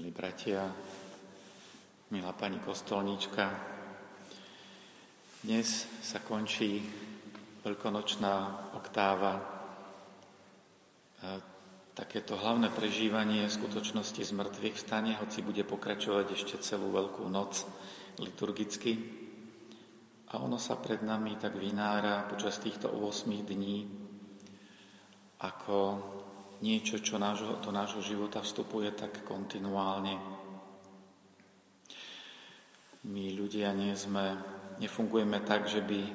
milí bratia, milá pani kostolníčka. Dnes sa končí veľkonočná oktáva. Takéto hlavné prežívanie skutočnosti z mŕtvych vstane, hoci bude pokračovať ešte celú veľkú noc liturgicky. A ono sa pred nami tak vynára počas týchto 8 dní ako niečo, čo nášho, do nášho života vstupuje tak kontinuálne. My ľudia nie sme, nefungujeme tak, že by e,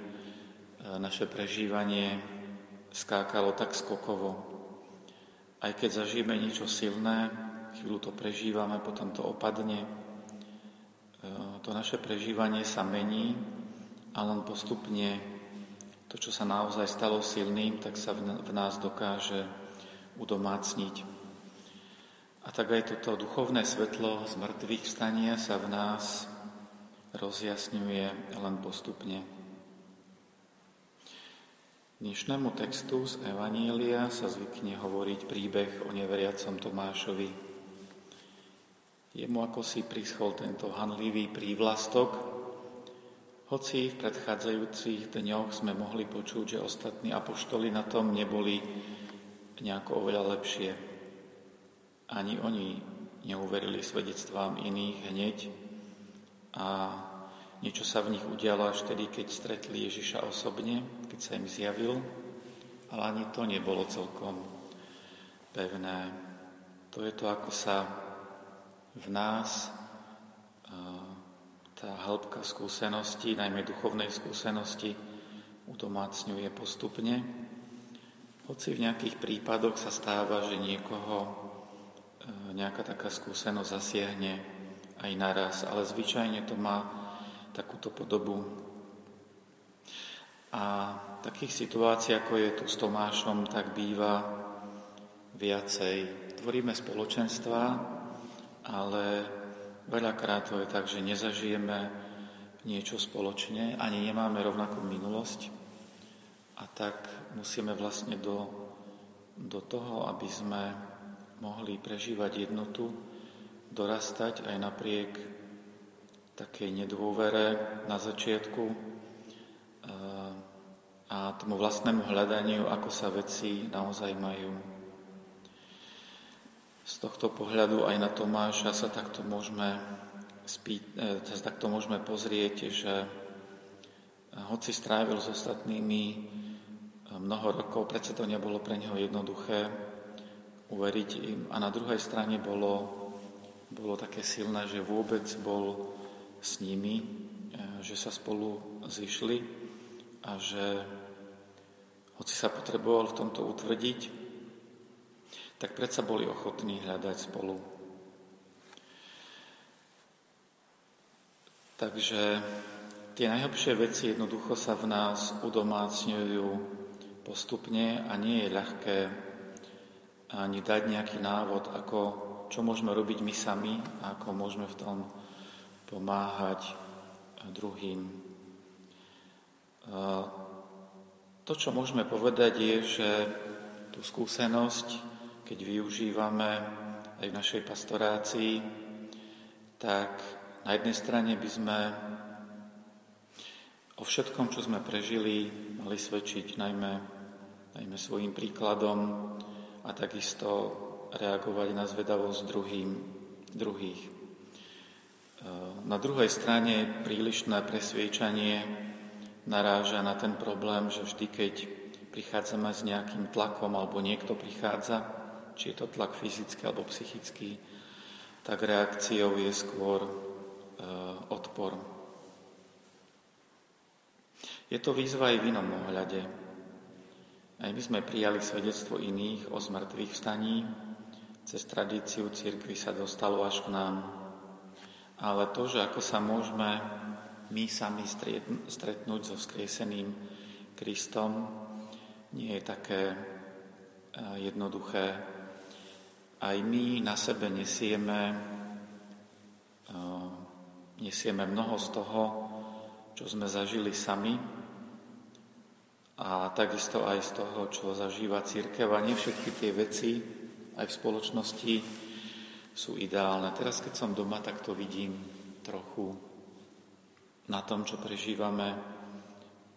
naše prežívanie skákalo tak skokovo. Aj keď zažijeme niečo silné, chvíľu to prežívame, potom to opadne. E, to naše prežívanie sa mení a len postupne to, čo sa naozaj stalo silným, tak sa v nás dokáže udomácniť. A tak aj toto duchovné svetlo z mŕtvych stania sa v nás rozjasňuje len postupne. Dnešnému textu z Evanília sa zvykne hovoriť príbeh o neveriacom Tomášovi. Jemu ako si prischol tento hanlivý prívlastok, hoci v predchádzajúcich dňoch sme mohli počuť, že ostatní apoštoli na tom neboli nejako oveľa lepšie. Ani oni neuverili svedectvám iných hneď a niečo sa v nich udialo až tedy, keď stretli Ježiša osobne, keď sa im zjavil, ale ani to nebolo celkom pevné. To je to, ako sa v nás tá hĺbka skúsenosti, najmä duchovnej skúsenosti, udomácňuje postupne hoci v nejakých prípadoch sa stáva, že niekoho e, nejaká taká skúsenosť zasiahne aj naraz, ale zvyčajne to má takúto podobu. A takých situácií, ako je tu s Tomášom, tak býva viacej. Tvoríme spoločenstva, ale veľakrát to je tak, že nezažijeme niečo spoločne, ani nemáme rovnakú minulosť, a tak musíme vlastne do, do toho, aby sme mohli prežívať jednotu, dorastať aj napriek takej nedôvere na začiatku eh, a tomu vlastnému hľadaniu, ako sa veci naozaj majú. Z tohto pohľadu aj na Tomáša sa takto môžeme, spí, eh, takto môžeme pozrieť, že hoci strávil s ostatnými mnoho rokov, predsa to nebolo pre neho jednoduché uveriť im. A na druhej strane bolo, bolo také silné, že vôbec bol s nimi, e, že sa spolu zišli a že hoci sa potreboval v tomto utvrdiť, tak predsa boli ochotní hľadať spolu. Takže tie najhlbšie veci jednoducho sa v nás udomácňujú postupne a nie je ľahké ani dať nejaký návod, ako, čo môžeme robiť my sami a ako môžeme v tom pomáhať druhým. To, čo môžeme povedať, je, že tú skúsenosť, keď využívame aj v našej pastorácii, tak na jednej strane by sme o všetkom, čo sme prežili, mali svedčiť najmä najmä svojim príkladom a takisto reagovať na zvedavosť druhým, druhých. E, na druhej strane prílišné presviečanie naráža na ten problém, že vždy, keď prichádzame s nejakým tlakom alebo niekto prichádza, či je to tlak fyzický alebo psychický, tak reakciou je skôr e, odpor. Je to výzva aj v inom ohľade. Aj my sme prijali svedectvo iných o zmrtvých vstaní, cez tradíciu církvy sa dostalo až k nám. Ale to, že ako sa môžeme my sami stretnúť so skrieseným Kristom, nie je také e, jednoduché. Aj my na sebe nesieme, e, nesieme mnoho z toho, čo sme zažili sami, a takisto aj z toho, čo zažíva církev a nie všetky tie veci aj v spoločnosti sú ideálne. Teraz, keď som doma, tak to vidím trochu na tom, čo prežívame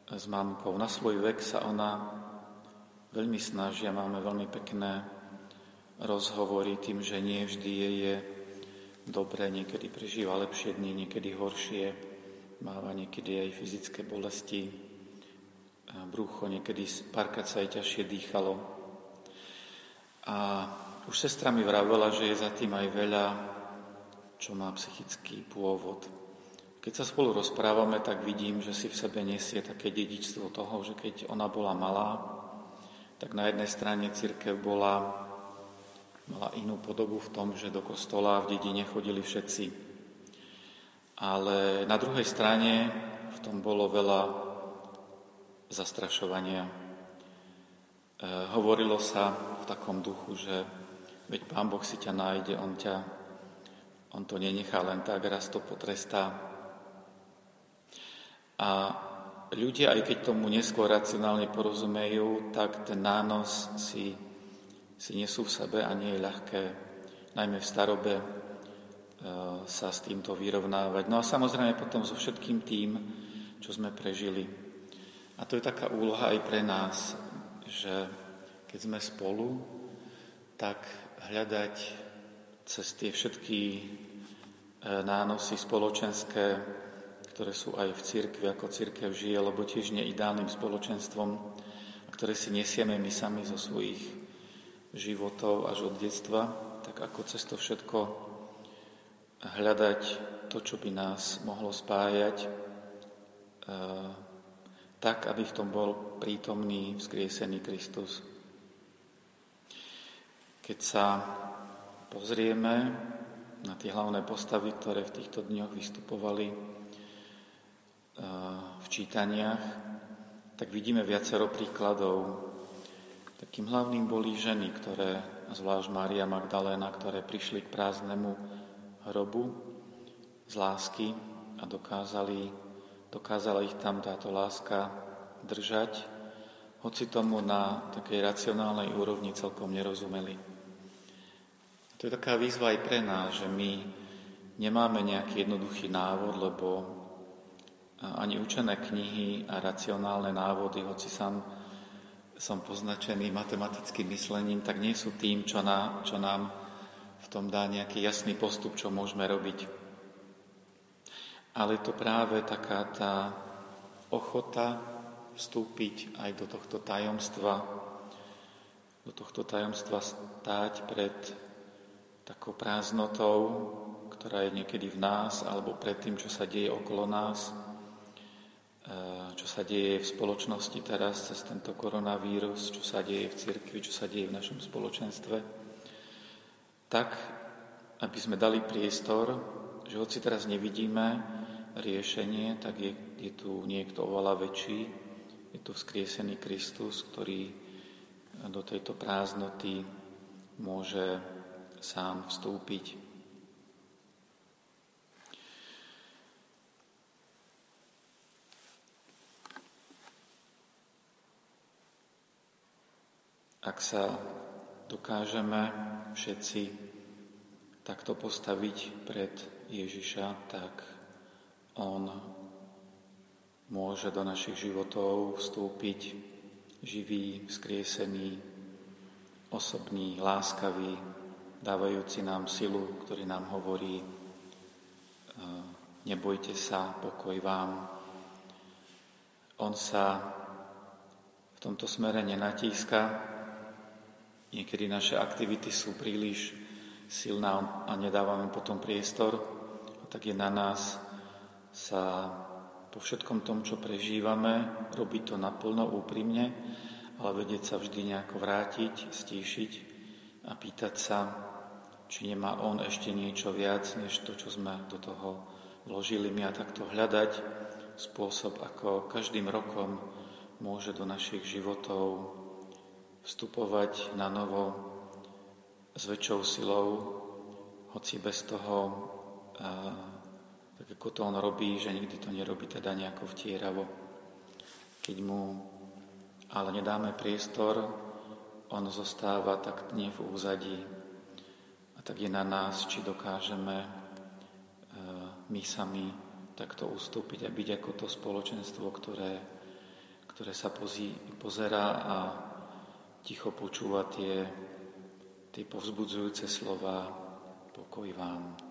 s mamkou. Na svoj vek sa ona veľmi snaží a máme veľmi pekné rozhovory tým, že nie vždy je, je dobre, niekedy prežíva lepšie dny, niekedy horšie, máva niekedy aj fyzické bolesti, brucho, niekedy párkrát sa aj ťažšie dýchalo. A už sestra mi vravela, že je za tým aj veľa, čo má psychický pôvod. Keď sa spolu rozprávame, tak vidím, že si v sebe nesie také dedičstvo toho, že keď ona bola malá, tak na jednej strane církev bola, mala inú podobu v tom, že do kostola v dedine chodili všetci. Ale na druhej strane v tom bolo veľa zastrašovania. E, hovorilo sa v takom duchu, že Veď Pán Boh si ťa nájde, On, ťa, on to nenechá len tak, raz to potrestá. A ľudia, aj keď tomu neskôr racionálne porozumejú, tak ten nános si, si nesú v sebe a nie je ľahké, najmä v starobe, sa s týmto vyrovnávať. No a samozrejme potom so všetkým tým, čo sme prežili. A to je taká úloha aj pre nás, že keď sme spolu, tak hľadať cez tie všetky e, nánosy spoločenské, ktoré sú aj v cirkvi, ako cirkev žije, lebo tiež neideálnym spoločenstvom, ktoré si nesieme my sami zo svojich životov až od detstva, tak ako cez to všetko hľadať to, čo by nás mohlo spájať, e, tak, aby v tom bol prítomný vzkriesený Kristus. Keď sa pozrieme na tie hlavné postavy, ktoré v týchto dňoch vystupovali eh, v čítaniach, tak vidíme viacero príkladov. Takým hlavným boli ženy, ktoré, zvlášť Mária Magdaléna, ktoré prišli k prázdnemu hrobu z lásky a dokázali, dokázala ich tam táto láska držať, hoci tomu na takej racionálnej úrovni celkom nerozumeli. To je taká výzva aj pre nás, že my nemáme nejaký jednoduchý návod, lebo ani učené knihy a racionálne návody, hoci sám som poznačený matematickým myslením, tak nie sú tým, čo, na, čo nám v tom dá nejaký jasný postup, čo môžeme robiť. Ale je to práve taká tá ochota vstúpiť aj do tohto tajomstva, do tohto tajomstva stáť pred takou prázdnotou, ktorá je niekedy v nás alebo pred tým, čo sa deje okolo nás, e, čo sa deje v spoločnosti teraz cez tento koronavírus, čo sa deje v cirkvi, čo sa deje v našom spoločenstve, tak, aby sme dali priestor, že hoci teraz nevidíme riešenie, tak je, je tu niekto oveľa väčší, je tu vzkriesený Kristus, ktorý do tejto prázdnoty môže sám vstúpiť. Ak sa dokážeme všetci takto postaviť pred Ježiša, tak On môže do našich životov vstúpiť živý, vzkriesený, osobný, láskavý, dávajúci nám silu, ktorý nám hovorí, e, nebojte sa, pokoj vám. On sa v tomto smere nenatíska. Niekedy naše aktivity sú príliš silné a nedávame potom priestor. A tak je na nás sa po všetkom tom, čo prežívame, robiť to naplno, úprimne, ale vedieť sa vždy nejako vrátiť, stíšiť a pýtať sa, či nemá on ešte niečo viac, než to, čo sme do toho vložili my a takto hľadať spôsob, ako každým rokom môže do našich životov vstupovať na novo s väčšou silou, hoci bez toho, tak ako to on robí, že nikdy to nerobí teda nejako vtieravo. Keď mu ale nedáme priestor, on zostáva tak nie v úzadí, tak je na nás, či dokážeme my sami takto ustúpiť a byť ako to spoločenstvo, ktoré, ktoré sa pozí, pozerá a ticho počúva tie, tie povzbudzujúce slova pokoj vám.